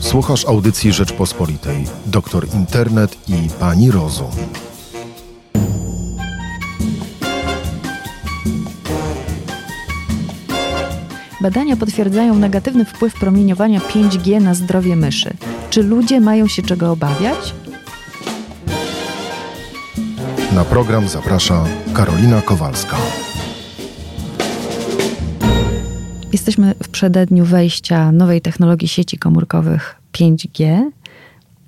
Słuchasz audycji Rzeczpospolitej. Doktor Internet i Pani Rozum. Badania potwierdzają negatywny wpływ promieniowania 5G na zdrowie myszy. Czy ludzie mają się czego obawiać? Na program zaprasza Karolina Kowalska. Jesteśmy w przededniu wejścia nowej technologii sieci komórkowych 5G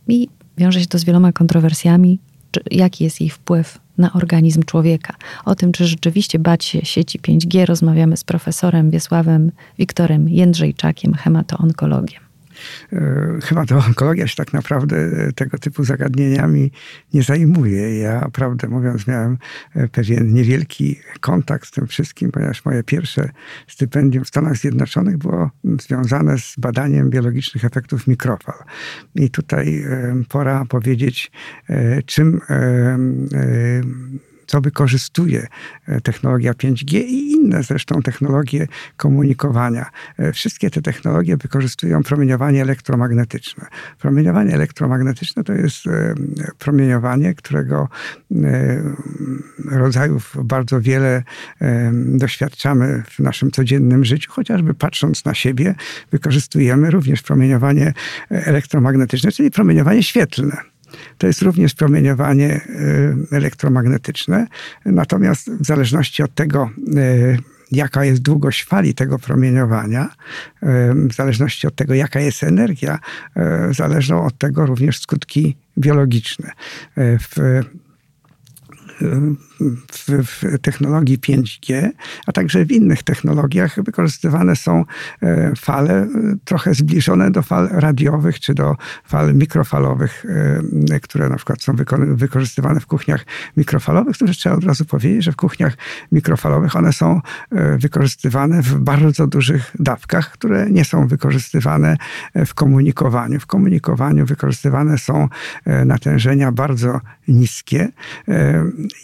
i wiąże się to z wieloma kontrowersjami, czy, jaki jest jej wpływ na organizm człowieka. O tym, czy rzeczywiście bać się sieci 5G, rozmawiamy z profesorem Wiesławem Wiktorem Jędrzejczakiem, hematoonkologiem. E, chyba to onkologia się tak naprawdę e, tego typu zagadnieniami nie zajmuje. Ja, prawdę mówiąc, miałem e, pewien niewielki kontakt z tym wszystkim, ponieważ moje pierwsze stypendium w Stanach Zjednoczonych było związane z badaniem biologicznych efektów mikrofal. I tutaj pora powiedzieć, czym co wykorzystuje e, technologia 5G i inne zresztą technologie komunikowania. E, wszystkie te technologie wykorzystują promieniowanie elektromagnetyczne. Promieniowanie elektromagnetyczne to jest e, promieniowanie, którego rodzajów bardzo wiele doświadczamy w naszym codziennym życiu, chociażby patrząc na siebie, wykorzystujemy również promieniowanie elektromagnetyczne, czyli promieniowanie świetlne. To jest również promieniowanie y, elektromagnetyczne. Natomiast w zależności od tego, y, jaka jest długość fali tego promieniowania, y, w zależności od tego, jaka jest energia, zależą od tego również skutki biologiczne. W w, w, technologii 5G, a także w innych technologiach wykorzystywane są e, fale e, trochę zbliżone do fal radiowych czy do fal mikrofalowych, e, które na przykład są wykorzystywane w kuchniach mikrofalowych. To trzeba od razu powiedzieć, że w kuchniach mikrofalowych one są wykorzystywane w bardzo dużych dawkach, które nie są wykorzystywane w komunikowaniu. W komunikowaniu wykorzystywane są natężenia bardzo niskie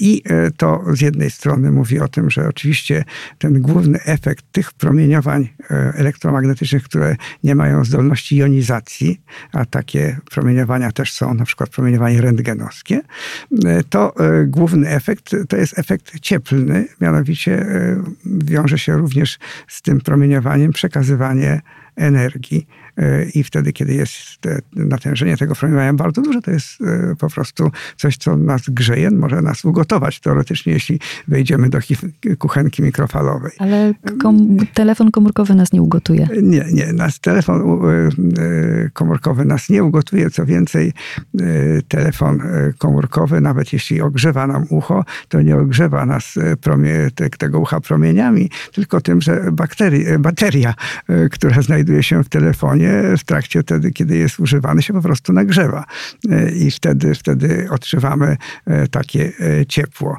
i to z jednej strony mówi o tym, że oczywiście ten główny efekt tych promieniowań e, elektromagnetycznych, które nie mają zdolności jonizacji, a takie promieniowania też są, na przykład promieniowanie rentgenowskie, e, to e, główny efekt to jest efekt cieplny, mianowicie wiąże się również z tym promieniowaniem przekazywanie energii i wtedy, kiedy jest natężenie tego promieniowania bardzo duże, to jest e, po prostu coś, co nas grzeje, może nas ugotować teoretycznie, jeśli wejdziemy do kuchenki mikrofalowej. Ale kom telefon komórkowy nas nie ugotuje. Nie, nie. Nas telefon e, e, komórkowy nas nie ugotuje. Co więcej, telefon komórkowy, nawet jeśli ogrzewa nam ucho, to nie ogrzewa nas promie, tego ucha promieniami, tylko tym, że bakterii, bateria, która znajduje się w telefonie, w trakcie wtedy, kiedy jest używany, się po prostu nagrzewa. E, I wtedy, wtedy odczuwamy e, takie e, ciepło.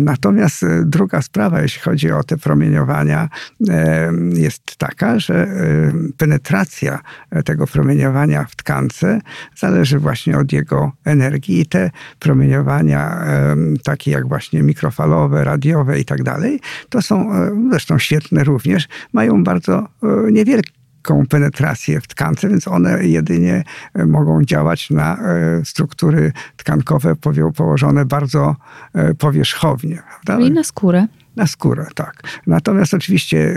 Natomiast druga sprawa, jeśli chodzi o te promieniowania, jest taka, że penetracja tego promieniowania w tkance zależy właśnie od jego energii i te promieniowania, takie jak właśnie mikrofalowe, radiowe i tak dalej, to są zresztą świetne również, mają bardzo niewielkie lekką penetrację w tkance, więc one jedynie e, mogą działać na e, struktury tkankowe położone bardzo e, powierzchownie. Prawda? I na skórę. Na skórę, tak. Natomiast oczywiście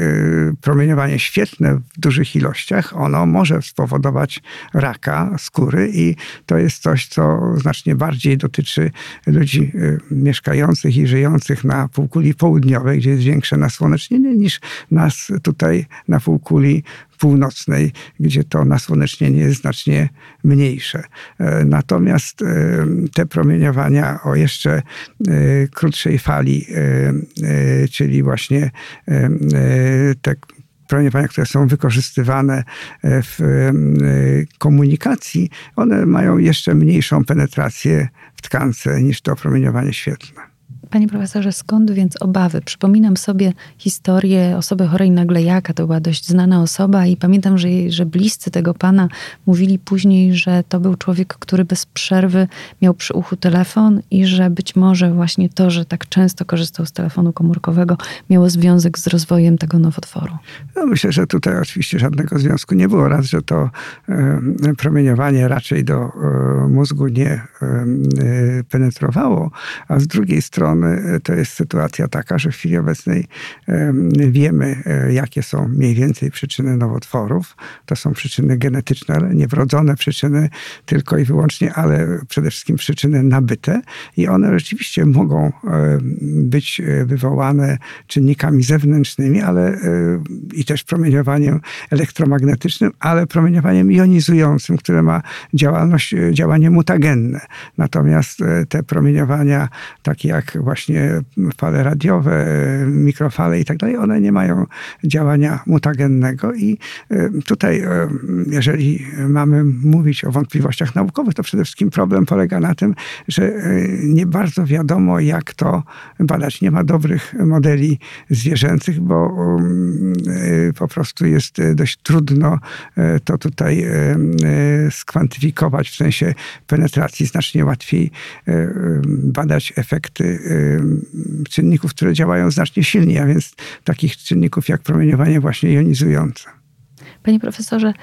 promieniowanie świetne w dużych ilościach, ono może spowodować raka skóry i to jest coś, co znacznie bardziej dotyczy ludzi mieszkających i żyjących na półkuli południowej, gdzie jest większe nasłonecznienie niż nas tutaj na półkuli północnej, gdzie to nasłonecznienie jest znacznie mniejsze. E, natomiast e, te promieniowania o jeszcze e, krótszej fali, czyli właśnie te promieniowania, które są wykorzystywane w komunikacji, one mają jeszcze mniejszą penetrację w tkance niż to promieniowanie świetlne. Panie profesorze, skąd więc obawy? Przypominam sobie historię osoby chorej na glejaka. To była dość znana osoba i pamiętam, że, że bliscy tego pana mówili później, że to był człowiek, który bez przerwy miał przy uchu telefon i że być może właśnie to, że tak często korzystał z telefonu komórkowego, miało związek z rozwojem tego nowotworu. No myślę, że tutaj oczywiście żadnego związku nie było. Raz, że to e, promieniowanie raczej do e, mózgu nie e, penetrowało, a z drugiej strony e, to jest sytuacja taka, że w chwili obecnej wiemy, e, jakie są mniej więcej przyczyny nowotworów. To są przyczyny genetyczne, ale nie wrodzone przyczyny tylko i wyłącznie, ale przede wszystkim przyczyny nabyte i one rzeczywiście mogą być wywołane czynnikami zewnętrznymi, ale i też promieniowaniem elektromagnetycznym, ale promieniowaniem jonizującym, które ma działalność, działanie mutagenne. Natomiast te promieniowania takie jak właśnie fale radiowe, mikrofale i tak dalej, one nie mają działania mutagennego i e, tutaj, e, jeżeli mamy mówić o wątpliwościach naukowych, to przede wszystkim problem polega na tym, że e, nie bardzo wiadomo, jak to badać. Nie ma dobrych modeli zwierzęcych, bo po prostu jest dość trudno to tutaj skwantyfikować w sensie penetracji. Znacznie łatwiej badać efekty czynników, które działają znacznie silniej, a więc takich czynników jak promieniowanie właśnie jonizujące. Panie profesorze,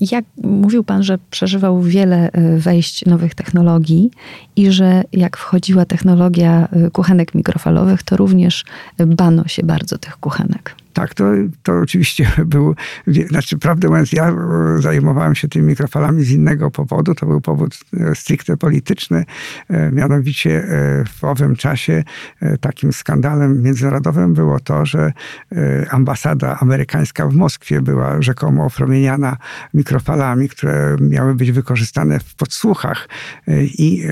jak mówił Pan, że przeżywał wiele e, wejść nowych technologii i że jak wchodziła technologia e, kuchenek mikrofalowych, to również bano się bardzo tych kuchenek. Tak, to, to oczywiście był, znaczy prawdę mówiąc, ja e, zajmowałem się tymi mikrofalami z innego powodu. To był powód e, stricte polityczny. E, mianowicie w owym czasie takim skandalem międzynarodowym było to, że ambasada amerykańska w Moskwie była rzekomo opromieniana mikrofalami, które miały być wykorzystane w podsłuchach. I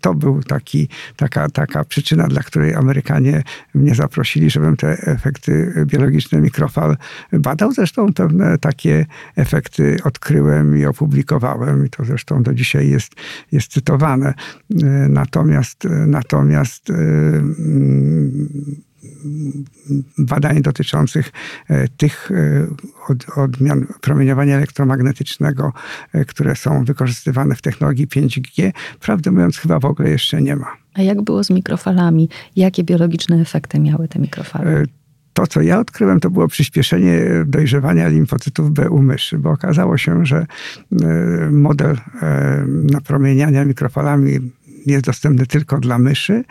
to był taki, taka, taka przyczyna, dla której Amerykanie mnie zaprosili, żebym te efekty biologiczny mikrofal badał. Zresztą pewne takie efekty odkryłem i opublikowałem i to zresztą do dzisiaj jest, jest cytowane. Natomiast, natomiast mm, badań dotyczących e, tych e, odmian promieniowania elektromagnetycznego, e, które są wykorzystywane w technologii 5G, prawdę mówiąc, chyba w ogóle jeszcze nie ma. A jak było z mikrofalami? Jakie biologiczne efekty miały te mikrofale? To, co ja odkryłem, to było przyspieszenie dojrzewania limfocytów B u myszy, bo okazało się, że e, model e, napromieniania mikrofalami jest dostępny tylko dla myszy.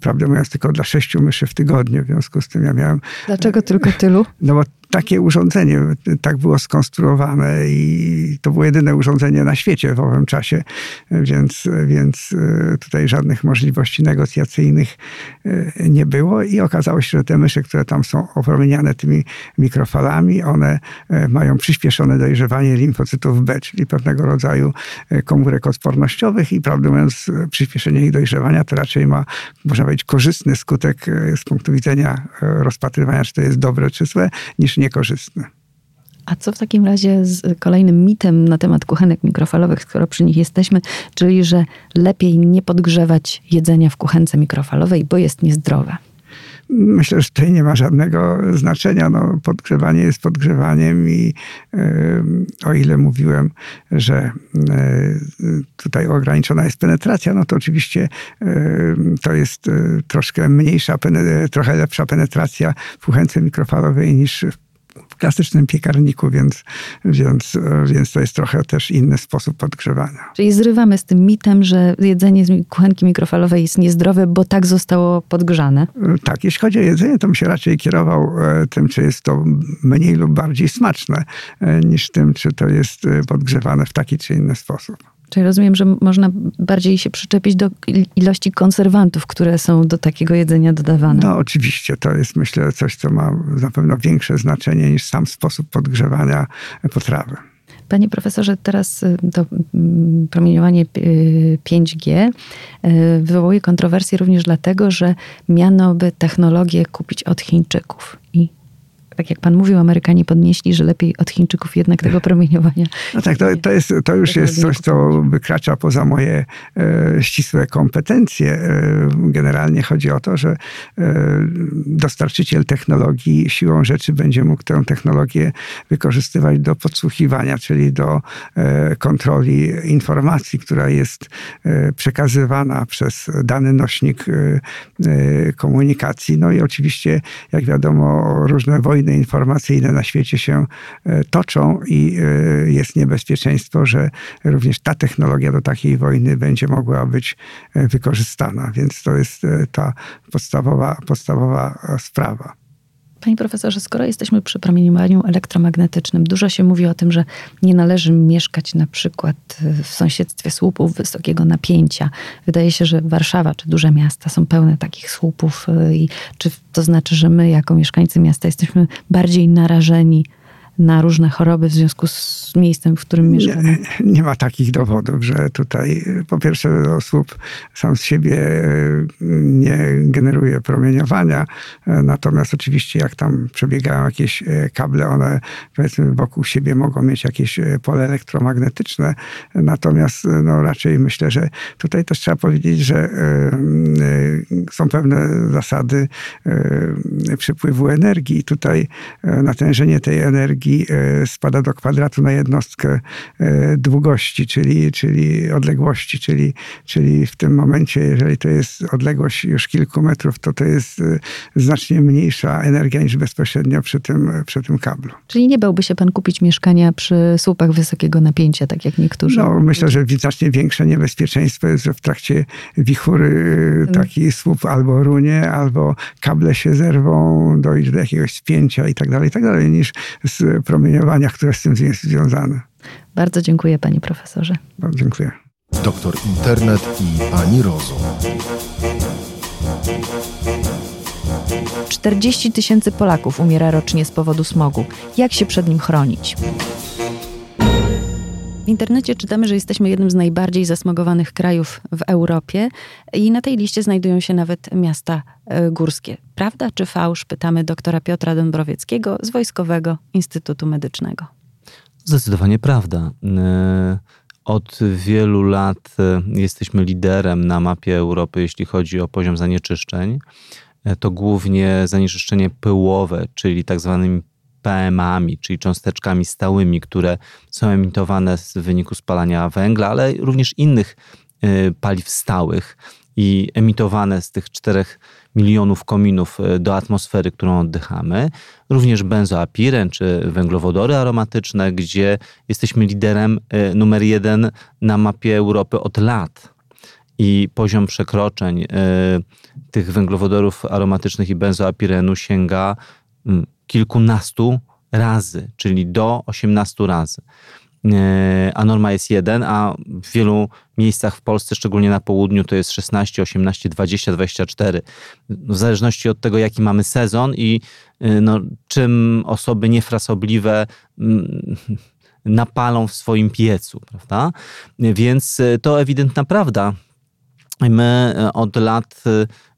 Prawdę mówiąc, tylko dla sześciu myszy w tygodniu. W związku z tym ja miałem. Dlaczego tylko tylu? No bo takie urządzenie tak było skonstruowane i to było jedyne urządzenie na świecie w owym czasie, więc, więc e, tutaj żadnych możliwości negocjacyjnych e, nie było i okazało się, że te myszy, które tam są opromieniane tymi mikrofalami, one e, mają przyspieszone dojrzewanie limfocytów B, czyli pewnego rodzaju komórek odpornościowych i prawdę mówiąc przyspieszenie ich dojrzewania to raczej ma, można powiedzieć, korzystny skutek z punktu widzenia rozpatrywania, czy to jest dobre czy złe, niż niekorzystne. A co w takim razie z kolejnym mitem na temat kuchenek mikrofalowych, skoro przy nich jesteśmy, czyli że lepiej nie podgrzewać jedzenia w kuchence mikrofalowej, bo jest niezdrowe? Myślę, że tutaj nie ma żadnego znaczenia. No, podgrzewanie jest podgrzewaniem i o ile mówiłem, że tutaj ograniczona jest penetracja, no to oczywiście to jest e, troszkę mniejsza, trochę lepsza penetracja w kuchence mikrofalowej niż w klasycznym piekarniku, więc, więc, więc to jest trochę też inny sposób podgrzewania. Czyli zrywamy z tym mitem, że jedzenie z kuchenki mikrofalowej jest niezdrowe, bo tak zostało podgrzane? Tak, jeśli chodzi o jedzenie, to bym się raczej kierował e, tym, czy jest to mniej lub bardziej smaczne, e, niż tym, czy to jest e, podgrzewane w taki czy inny sposób. Czyli rozumiem, że można bardziej się przyczepić do ilości konserwantów, które są do takiego jedzenia dodawane. No oczywiście, to jest myślę coś, co ma na pewno większe znaczenie niż sam sposób podgrzewania potrawy. Panie profesorze, teraz y, to mm, promieniowanie 5G y, y, wywołuje kontrowersje również dlatego, że miano by technologię kupić od Chińczyków. I tak jak pan mówił, Amerykanie podnieśli, że lepiej od Chińczyków jednak tego promieniowania. No tak, to, to, jest, to już jest coś, co wykracza poza moje e, ścisłe kompetencje. E, generalnie chodzi o to, że e, dostarczyciel technologii siłą rzeczy będzie mógł tę technologię wykorzystywać do podsłuchiwania, czyli do e, kontroli informacji, która jest e, przekazywana przez dany nośnik e, komunikacji. No i oczywiście, jak wiadomo, różne wojny informacyjne na świecie się toczą i jest niebezpieczeństwo, że również ta technologia do takiej wojny będzie mogła być wykorzystana. Więc to jest ta podstawowa, podstawowa sprawa. Panie profesorze, skoro jesteśmy przy promieniowaniu elektromagnetycznym, dużo się mówi o tym, że nie należy mieszkać na przykład w sąsiedztwie słupów wysokiego napięcia. Wydaje się, że Warszawa czy duże miasta są pełne takich słupów. Y, I czy to znaczy, że my jako mieszkańcy miasta jesteśmy bardziej narażeni na różne choroby w związku z miejscem, w którym mieszkamy? Nie, nie ma takich dowodów, że tutaj po pierwsze słup sam z siebie e, nie generuje promieniowania, e, natomiast oczywiście jak tam przebiegają jakieś e, kable, one powiedzmy wokół siebie mogą mieć jakieś pole elektromagnetyczne, natomiast no, raczej myślę, że tutaj też trzeba powiedzieć, że są pewne zasady przypływu energii. Tutaj natężenie tej energii energii e, spada do kwadratu na jednostkę e, długości, czyli, czyli odległości, czyli, czyli w tym momencie, jeżeli to jest odległość już kilku metrów, to to jest e, znacznie mniejsza energia niż bezpośrednio przy tym, przy tym kablu. Czyli nie bałby się pan kupić mieszkania przy słupach wysokiego napięcia, tak jak niektórzy? No, myślę, że znacznie większe niebezpieczeństwo jest, że w trakcie wichury mm. taki słup albo runie, albo kable się zerwą, dojdzie do jakiegoś spięcia i tak dalej, i tak dalej, niż z promieniowania, które z tym jest związane. Bardzo dziękuję panie profesorze. Bardzo dziękuję. Doktor Internet i pani Rozum. 40 tysięcy Polaków umiera rocznie z powodu smogu. Jak się przed nim chronić? W internecie czytamy, że jesteśmy jednym z najbardziej zasmogowanych krajów w Europie i na tej liście znajdują się nawet miasta e, górskie. Prawda czy fałsz? Pytamy doktora Piotra Dąbrowieckiego z Wojskowego Instytutu Medycznego. Zdecydowanie prawda. E, od wielu lat e, jesteśmy liderem na mapie Europy, jeśli chodzi o poziom zanieczyszczeń. To głównie zanieczyszczenie pyłowe, czyli tak zwanymi PM-ami, czyli cząsteczkami stałymi, które są emitowane w wyniku spalania węgla, ale również innych y, paliw stałych i emitowane z tych 4 milionów kominów y, do atmosfery, którą oddychamy. Również benzoapiren czy węglowodory aromatyczne, gdzie jesteśmy liderem y, numer jeden na mapie Europy od lat. I poziom przekroczeń tych węglowodorów aromatycznych i benzoapirenu sięga kilkunastu razy, czyli do 18 razy. E, a norma jest 1, a w wielu miejscach w Polsce, szczególnie na południu, to jest 16, 18, 20, 24. W zależności od tego, jaki mamy sezon i e, no, czym osoby niefrasobliwe napalą w swoim piecu, prawda? Więc e, to ewidentna prawda. My od lat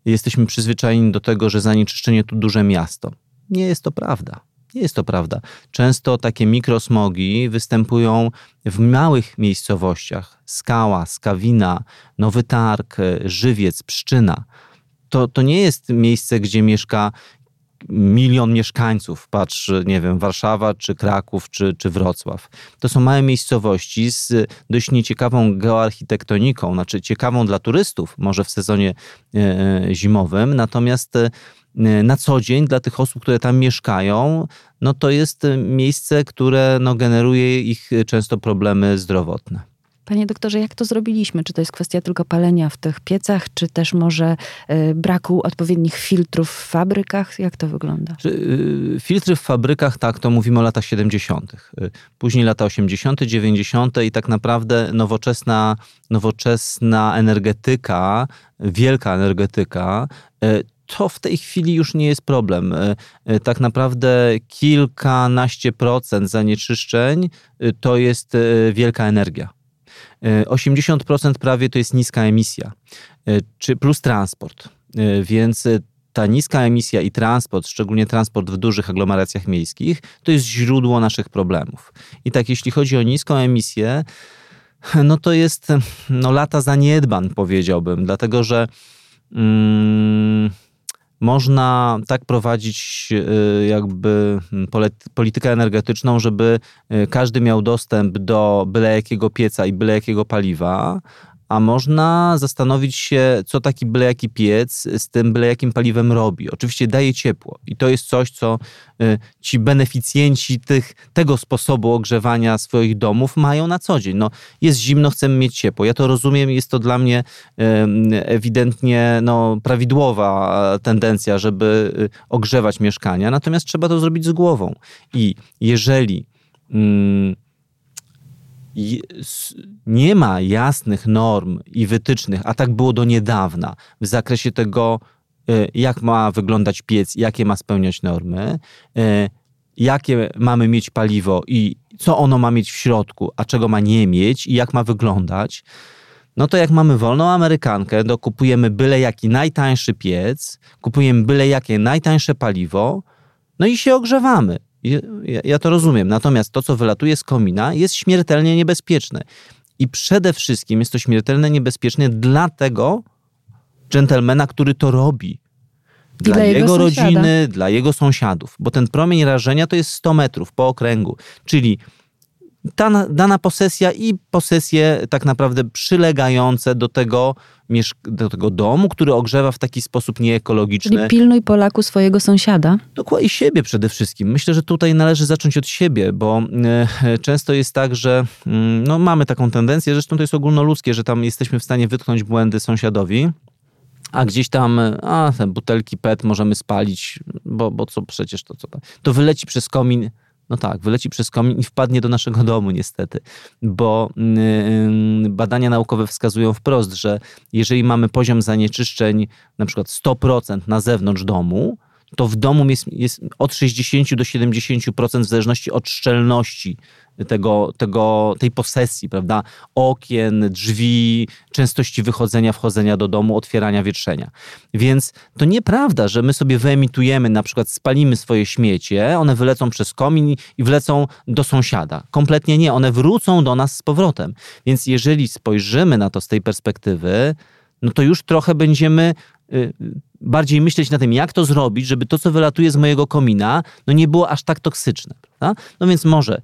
jesteśmy przyzwyczajeni do tego, że zanieczyszczenie to duże miasto. Nie jest to prawda. Nie jest to prawda. Często takie mikrosmogi występują w małych miejscowościach. Skała, Skawina, Nowy Targ, Żywiec, Pszczyna. To, to nie jest miejsce, gdzie mieszka milion mieszkańców, patrz, nie wiem, Warszawa, czy Kraków, czy, czy Wrocław. To są małe miejscowości z dość nieciekawą geoarchitektoniką, znaczy ciekawą dla turystów, może w sezonie e, e zimowym, natomiast e, na co dzień dla tych osób, które tam mieszkają, no to jest y, miejsce, które no, generuje ich y, często problemy zdrowotne. Panie doktorze, jak to zrobiliśmy? Czy to jest kwestia tylko palenia w tych piecach, czy też może braku odpowiednich filtrów w fabrykach? Jak to wygląda? Filtry w fabrykach, tak, to mówimy o latach 70. Później lata 80., 90. i tak naprawdę nowoczesna, nowoczesna energetyka, wielka energetyka, to w tej chwili już nie jest problem. E, e, tak naprawdę kilkanaście procent zanieczyszczeń e, to jest wielka energia. 80% prawie to jest niska emisja, czy plus transport. Więc ta niska emisja i transport, szczególnie transport w dużych aglomeracjach miejskich, to jest źródło naszych problemów. I tak, jeśli chodzi o niską emisję, no to jest no, lata zaniedbań, powiedziałbym, dlatego że. Mm, można tak prowadzić y, jakby politykę energetyczną, żeby y, każdy miał dostęp do byle jakiego pieca i byle jakiego paliwa, a można zastanowić się, co taki byle jaki piec z tym byle jakim paliwem robi. Oczywiście daje ciepło i to jest coś, co y, ci beneficjenci tych, tego sposobu ogrzewania swoich domów mają na co dzień. No, jest zimno, chcemy mieć ciepło. Ja to rozumiem, jest to dla mnie ewidentnie no, prawidłowa tendencja, żeby y, ogrzewać mieszkania, natomiast trzeba to zrobić z głową. I jeżeli mm, nie ma jasnych norm i wytycznych, a tak było do niedawna, w zakresie tego, e, jak ma wyglądać piec, jakie ma spełniać normy, e, jakie mamy mieć paliwo i co ono ma mieć w środku, a czego ma nie mieć i jak ma wyglądać, no to jak mamy wolną Amerykankę, to kupujemy byle jaki najtańszy piec, kupujemy byle jakie najtańsze paliwo, no i się ogrzewamy. Ja, ja to rozumiem. Natomiast to, co wylatuje z komina, jest śmiertelnie niebezpieczne. I przede wszystkim jest to śmiertelnie niebezpieczne dla tego dżentelmena, który to robi. Dla, dla jego, jego rodziny, dla jego sąsiadów. Bo ten promień rażenia to jest 100 metrów po okręgu. Czyli ta dana posesja i posesje tak naprawdę przylegające do tego, do tego domu, który ogrzewa w taki sposób nieekologiczny. Czyli pilnuj Polaku swojego sąsiada. Dokładnie siebie przede wszystkim. Myślę, że tutaj należy zacząć od siebie, bo e, często jest tak, że mm, no, mamy taką tendencję, zresztą to jest ogólnoludzkie, że tam jesteśmy w stanie wytknąć błędy sąsiadowi, a gdzieś tam, a te butelki PET możemy spalić, bo, bo co przecież to co? To wyleci przez komin no tak, wyleci przez komin i wpadnie do naszego domu niestety, bo yy, badania naukowe wskazują wprost, że jeżeli mamy poziom zanieczyszczeń na przykład 100% na zewnątrz domu, to w domu jest, jest od 60 do 70% w zależności od szczelności tego, tego, tej posesji, prawda? Okien, drzwi, częstości wychodzenia, wchodzenia do domu, otwierania, wietrzenia. Więc to nieprawda, że my sobie wyemitujemy, na przykład spalimy swoje śmiecie, one wylecą przez komin i wlecą do sąsiada. Kompletnie nie, one wrócą do nas z powrotem. Więc jeżeli spojrzymy na to z tej perspektywy, no to już trochę będziemy bardziej myśleć na tym, jak to zrobić, żeby to, co wylatuje z mojego komina, no nie było aż tak toksyczne. Prawda? No więc może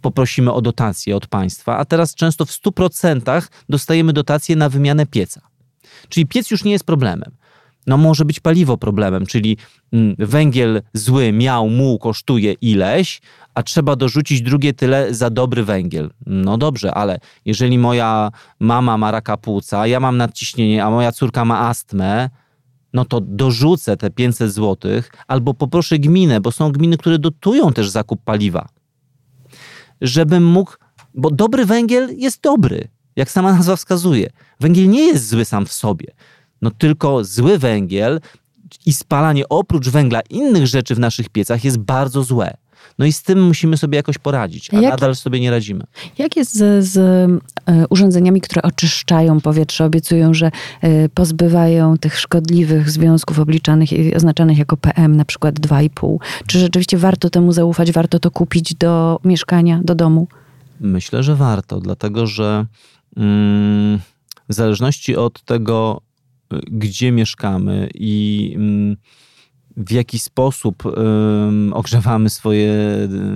poprosimy o dotację od państwa, a teraz często w 100% dostajemy dotację na wymianę pieca. Czyli piec już nie jest problemem. No może być paliwo problemem, czyli mm, węgiel zły miał, mu kosztuje ileś, a trzeba dorzucić drugie tyle za dobry węgiel. No dobrze, ale jeżeli moja mama ma raka płuca, ja mam nadciśnienie, a moja córka ma astmę, no to dorzucę te 500 zł albo poproszę gminę, bo są gminy, które dotują też zakup paliwa żebym mógł, bo dobry węgiel jest dobry, jak sama nazwa wskazuje. Węgiel nie jest zły sam w sobie, no tylko zły węgiel i spalanie oprócz węgla innych rzeczy w naszych piecach jest bardzo złe. No i z tym musimy sobie jakoś poradzić, a jak, nadal sobie nie radzimy. Jak jest z, z e, urządzeniami, które oczyszczają powietrze, obiecują, że e, pozbywają tych szkodliwych związków obliczanych i oznaczanych jako PM, na przykład 2,5? Czy rzeczywiście warto temu zaufać, warto to kupić do mieszkania, do domu? Myślę, że warto, dlatego że mm, w zależności od tego, gdzie mieszkamy i mm, w jaki sposób ogrzewamy swoje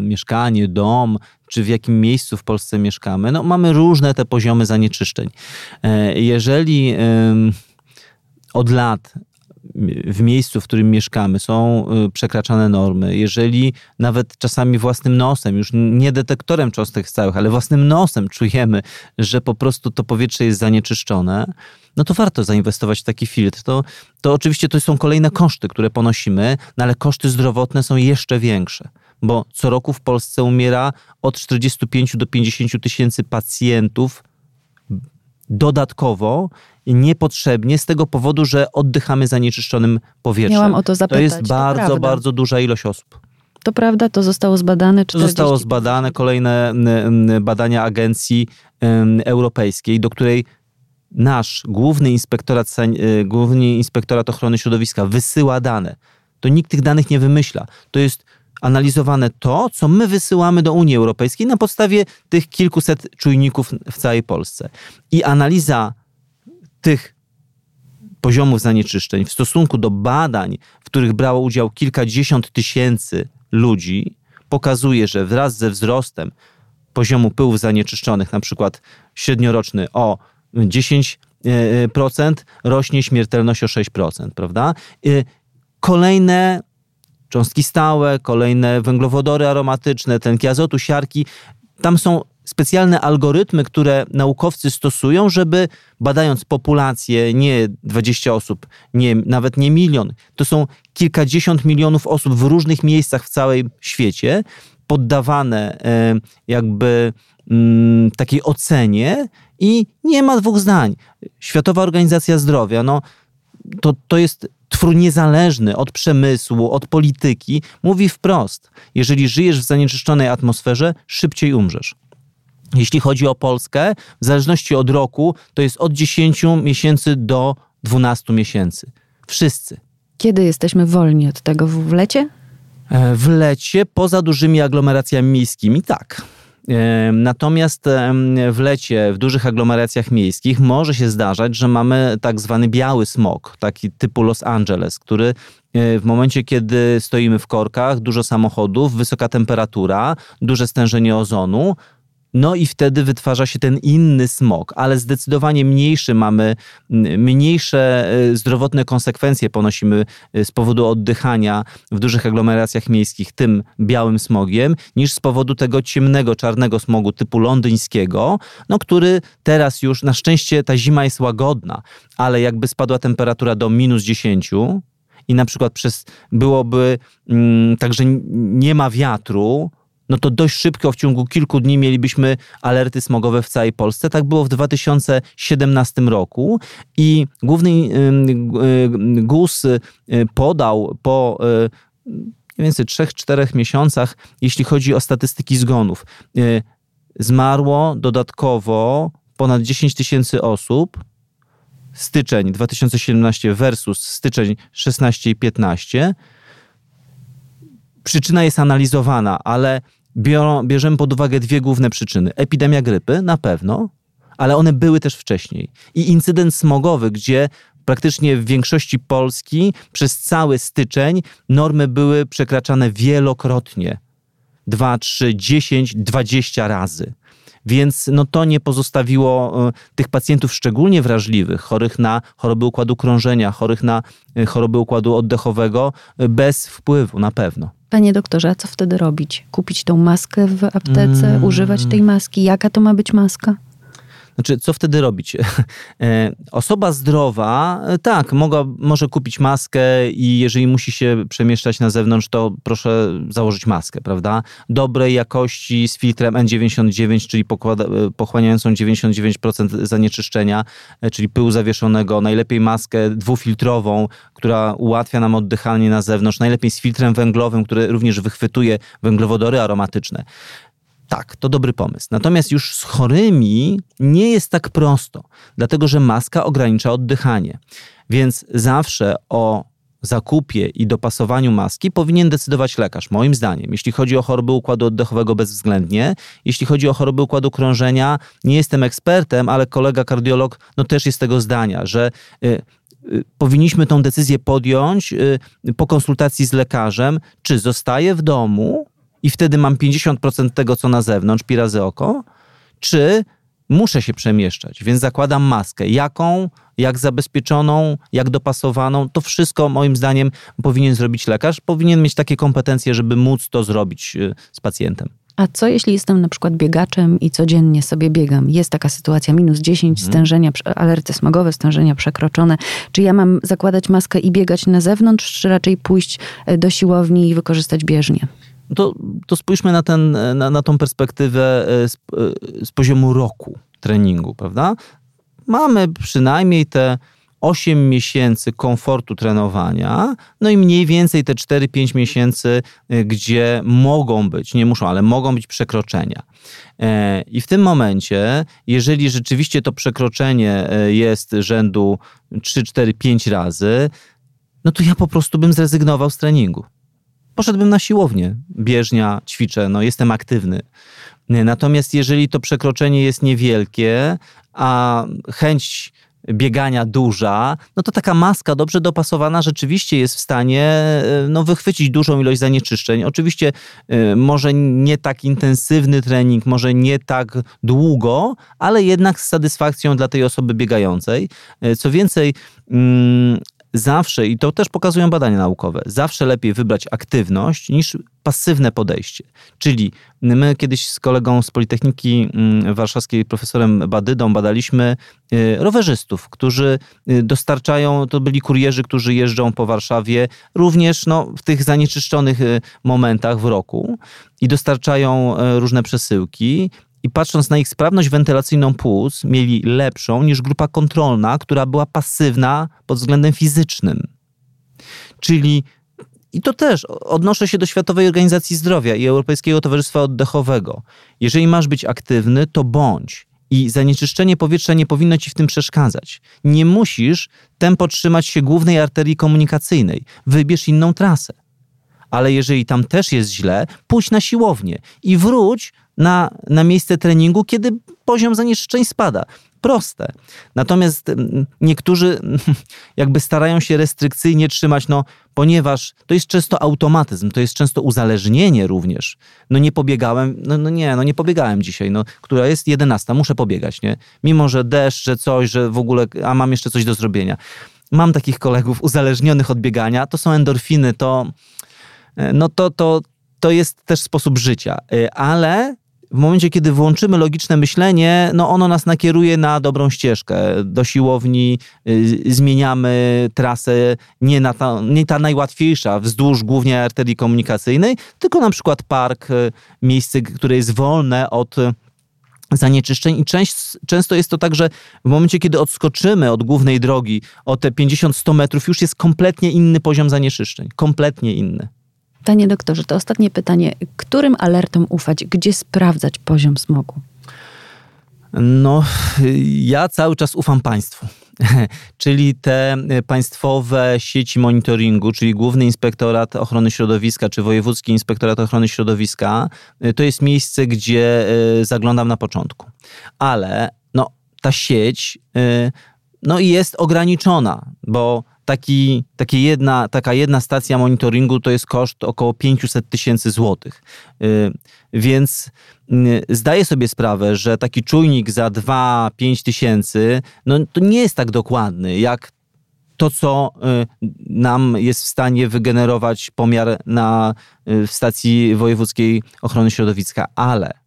mieszkanie, dom, czy w jakim miejscu w Polsce mieszkamy, no mamy różne te poziomy zanieczyszczeń. E, jeżeli od lat w miejscu, w którym mieszkamy, są y, przekraczane normy, jeżeli nawet czasami własnym nosem, już nie detektorem cząstek stałych, ale własnym nosem czujemy, że po prostu to powietrze jest zanieczyszczone, no to warto zainwestować w taki filtr. To, to oczywiście to są kolejne koszty, które ponosimy, no ale koszty zdrowotne są jeszcze większe bo co roku w Polsce umiera od 45 do 50 tysięcy pacjentów dodatkowo niepotrzebnie z tego powodu, że oddychamy zanieczyszczonym powietrzem. Miałam o to zapytać. To jest bardzo, to bardzo duża ilość osób. To prawda, to zostało zbadane. 40... Zostało zbadane kolejne badania agencji europejskiej, do której nasz główny inspektorat, y, główny inspektorat ochrony środowiska wysyła dane, to nikt tych danych nie wymyśla. To jest analizowane to, co my wysyłamy do Unii Europejskiej na podstawie tych kilkuset czujników w całej Polsce. I analiza tych poziomów zanieczyszczeń w stosunku do badań, w których brało udział kilkadziesiąt tysięcy ludzi, pokazuje, że wraz ze wzrostem poziomu pyłów zanieczyszczonych, na przykład średnioroczny o 10%, rośnie śmiertelność o 6%, prawda? Y, kolejne cząstki stałe, kolejne węglowodory aromatyczne, tlenki azotu, siarki, tam są specjalne algorytmy, które naukowcy stosują, żeby badając populację, nie 20 osób, nie, nawet nie milion, to są kilkadziesiąt milionów osób w różnych miejscach w całym świecie, poddawane e, jakby mm, takiej ocenie i nie ma dwóch zdań. Światowa Organizacja Zdrowia, no to, to jest twór niezależny od przemysłu, od polityki, mówi wprost: jeżeli żyjesz w zanieczyszczonej atmosferze, szybciej umrzesz. Jeśli chodzi o Polskę, w zależności od roku, to jest od 10 miesięcy do 12 miesięcy. Wszyscy. Kiedy jesteśmy wolni od tego w lecie? E, w lecie, poza dużymi aglomeracjami miejskimi, tak. E, natomiast w lecie, w dużych aglomeracjach miejskich może się zdarzać, że mamy tak zwany biały smog, taki typu Los Angeles, który e, w momencie, kiedy stoimy w korkach, dużo samochodów, wysoka temperatura, duże stężenie ozonu, no i wtedy wytwarza się ten inny smog, ale zdecydowanie mniejszy mamy, mniejsze e, zdrowotne konsekwencje ponosimy e, z powodu oddychania w dużych aglomeracjach miejskich tym białym smogiem, niż z powodu tego ciemnego, czarnego smogu typu londyńskiego, no który teraz już, na szczęście ta zima jest łagodna, ale jakby spadła temperatura do minus 10, i na przykład przez byłoby mm, tak, że nie ma wiatru, no to dość szybko w ciągu kilku dni mielibyśmy alerty smogowe w całej Polsce. Tak było w 2017 roku i główny GUS y, podał po y, mniej więcej 3-4 miesiącach, jeśli chodzi o statystyki zgonów. Y, zmarło dodatkowo ponad 10 tysięcy osób. Styczeń 2017 versus styczeń 16 i 15 przyczyna jest analizowana, ale biorą, bierzemy pod uwagę dwie główne przyczyny. Epidemia grypy na pewno, ale one były też wcześniej. I incydent smogowy, gdzie praktycznie w większości Polski przez cały styczeń normy były przekraczane wielokrotnie. 2, 3, 10, 20 razy. Więc no to nie pozostawiło e, tych pacjentów szczególnie wrażliwych, chorych na choroby układu krążenia, chorych na e, choroby układu oddechowego, e, bez wpływu na pewno. Panie doktorze, a co wtedy robić? Kupić tą maskę w aptece, mm. używać tej maski? Jaka to ma być maska? Znaczy, co wtedy robić? E, osoba zdrowa, e, tak, mogła, może kupić maskę i jeżeli musi się przemieszczać na zewnątrz, to proszę założyć maskę, prawda? Dobrej jakości z filtrem N99, czyli pokłada, e, pochłaniającą 99% zanieczyszczenia, czyli pyłu zawieszonego. Najlepiej maskę dwufiltrową, która ułatwia nam oddychanie na zewnątrz. Najlepiej z filtrem węglowym, który również wychwytuje węglowodory aromatyczne. Tak, to dobry pomysł. Natomiast już z chorymi nie jest tak prosto, dlatego że maska ogranicza oddychanie. Więc zawsze o zakupie i dopasowaniu maski powinien decydować lekarz, moim zdaniem. Jeśli chodzi o choroby układu oddechowego bezwzględnie, jeśli chodzi o choroby układu krążenia, nie jestem ekspertem, ale kolega kardiolog no też jest tego zdania, że y, y, powinniśmy tą decyzję podjąć y, po konsultacji z lekarzem, czy zostaje w domu i wtedy mam 50% tego, co na zewnątrz, pi razy oko, czy muszę się przemieszczać, więc zakładam maskę. Jaką, jak zabezpieczoną, jak dopasowaną, to wszystko moim zdaniem powinien zrobić lekarz. Powinien mieć takie kompetencje, żeby móc to zrobić y, z pacjentem. A co jeśli jestem na przykład biegaczem i codziennie sobie biegam? Jest taka sytuacja, minus 10, hmm. stężenia, alerty smogowe, stężenia przekroczone. Czy ja mam zakładać maskę i biegać na zewnątrz, czy raczej pójść e, do siłowni i wykorzystać bieżnię? To, to spójrzmy na, ten, na, na tą perspektywę e, z, e, z poziomu roku treningu, prawda? Mamy przynajmniej te 8 miesięcy komfortu trenowania, no i mniej więcej te 4-5 miesięcy, y, gdzie mogą być, nie muszą, ale mogą być przekroczenia. E, I w tym momencie, jeżeli rzeczywiście to przekroczenie e, jest rzędu 3, 4, 5 razy, no to ja po prostu bym zrezygnował z treningu. Poszedłbym na siłownię, bieżnia, ćwiczę, no jestem aktywny. Natomiast jeżeli to przekroczenie jest niewielkie, a chęć biegania duża, no to taka maska dobrze dopasowana rzeczywiście jest w stanie e, no, wychwycić dużą ilość zanieczyszczeń. Oczywiście y, może nie tak intensywny trening, może nie tak długo, ale jednak z satysfakcją dla tej osoby biegającej. Y, co więcej, y, zawsze, i to też pokazują badania naukowe, zawsze lepiej wybrać aktywność niż pasywne podejście. Czyli my kiedyś z kolegą z Politechniki mm, Warszawskiej, profesorem Badydą, badaliśmy y, rowerzystów, którzy y, dostarczają, to byli kurierzy, którzy jeżdżą po Warszawie również no, w tych zanieczyszczonych y, momentach w roku i dostarczają różne przesyłki i patrząc na ich sprawność wentylacyjną płuc, mieli lepszą niż grupa kontrolna, która była pasywna pod względem fizycznym. Czyli i to też odnoszę się do Światowej Organizacji Zdrowia i Europejskiego Towarzystwa Oddechowego. Jeżeli masz być aktywny, to bądź. I zanieczyszczenie powietrza nie powinno ci w tym przeszkadzać. Nie musisz tempo trzymać się głównej arterii komunikacyjnej. Wybierz inną trasę. Ale jeżeli tam też jest źle, pójdź na siłownię i wróć na, na miejsce treningu, kiedy poziom zanieczyszczeń spada. Proste. Natomiast mm, niektórzy jakby starają się restrykcyjnie trzymać, no, ponieważ to jest często automatyzm, to jest często uzależnienie również. No nie pobiegałem, no, no nie, no nie pobiegałem dzisiaj, no, która jest 11, muszę pobiegać, nie? Mimo, że deszcz, że coś, że w ogóle, a mam jeszcze coś do zrobienia. Mam takich kolegów uzależnionych od biegania, to są endorfiny, to e, no to, to, to jest też sposób życia, e, ale w momencie, kiedy włączymy logiczne myślenie, no ono nas nakieruje na dobrą ścieżkę. Do siłowni y, zmieniamy trasę nie, na ta, nie ta najłatwiejsza, wzdłuż głównie arterii komunikacyjnej, tylko na przykład park, y, miejsce, które jest wolne od zanieczyszczeń i część, często jest to tak, że w momencie, kiedy odskoczymy od głównej drogi o te 50-100 metrów, już jest kompletnie inny poziom zanieczyszczeń. Kompletnie inny. Panie doktorze, to ostatnie pytanie. Którym alertom ufać? Gdzie sprawdzać poziom smogu? No, ja cały czas ufam państwu. czyli te państwowe sieci monitoringu, czyli Główny Inspektorat Ochrony Środowiska czy Wojewódzki Inspektorat Ochrony Środowiska, to jest miejsce, gdzie e, zaglądam na początku. Ale no, ta sieć e, no, jest ograniczona, bo taki, jedna, taka jedna stacja monitoringu to jest koszt około 500 tysięcy złotych. Y, więc y, zdaję sobie sprawę, że taki czujnik za 2-5 tysięcy, no to nie jest tak dokładny, jak to, co y, nam jest w stanie wygenerować pomiar na, w stacji wojewódzkiej ochrony środowiska, ale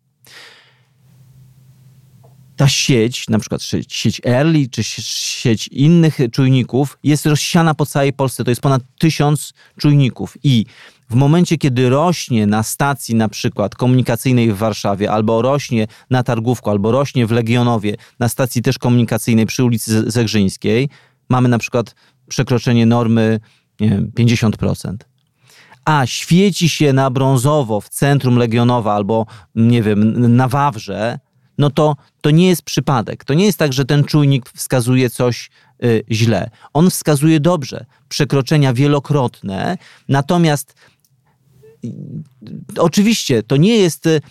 ta sieć, na przykład sieć Early czy sieć innych czujników jest rozsiana po całej Polsce. To jest ponad tysiąc czujników i w momencie, kiedy rośnie na stacji na przykład komunikacyjnej w Warszawie, albo rośnie na Targówku, albo rośnie w Legionowie na stacji też komunikacyjnej przy ulicy Zegrzyńskiej, mamy na przykład przekroczenie normy nie wiem, 50% a świeci się na brązowo w centrum Legionowa albo, nie wiem, na Wawrze, no to to nie jest przypadek. To nie jest tak, że ten czujnik wskazuje coś y, źle. On wskazuje dobrze, przekroczenia wielokrotne, natomiast y, oczywiście to nie jest y,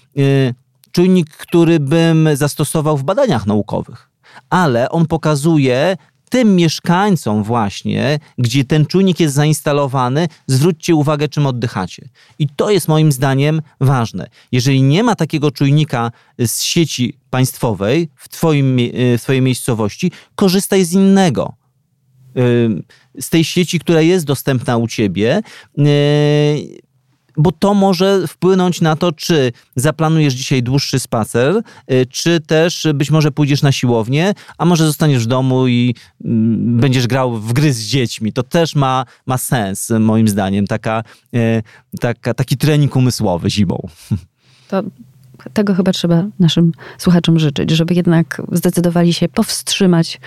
czujnik, który bym zastosował w badaniach naukowych, ale on pokazuje tym mieszkańcom właśnie, gdzie ten czujnik jest zainstalowany, zwróćcie uwagę, czym oddychacie. I to jest moim zdaniem ważne. Jeżeli nie ma takiego czujnika z sieci państwowej w, twoim, w twojej miejscowości, korzystaj z innego z tej sieci, która jest dostępna u ciebie bo to może wpłynąć na to, czy zaplanujesz dzisiaj dłuższy spacer, y, czy też być może pójdziesz na siłownię, a może zostaniesz w domu i mm, będziesz grał w gry z dziećmi. To też ma, ma sens, moim zdaniem, taka, y, taka, taki trening umysłowy zimą. To tego chyba trzeba naszym słuchaczom życzyć, żeby jednak zdecydowali się powstrzymać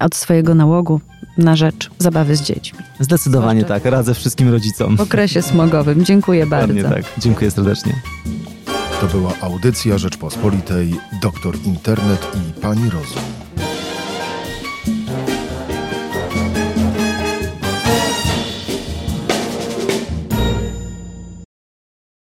od swojego nałogu na rzecz zabawy z dziećmi. Zdecydowanie Zwłaszcza- tak, radzę wszystkim rodzicom. W okresie smogowym. Dziękuję bardzo. tak. Dziękuję serdecznie. To była audycja Rzeczpospolitej, doktor Internet i pani Rozum.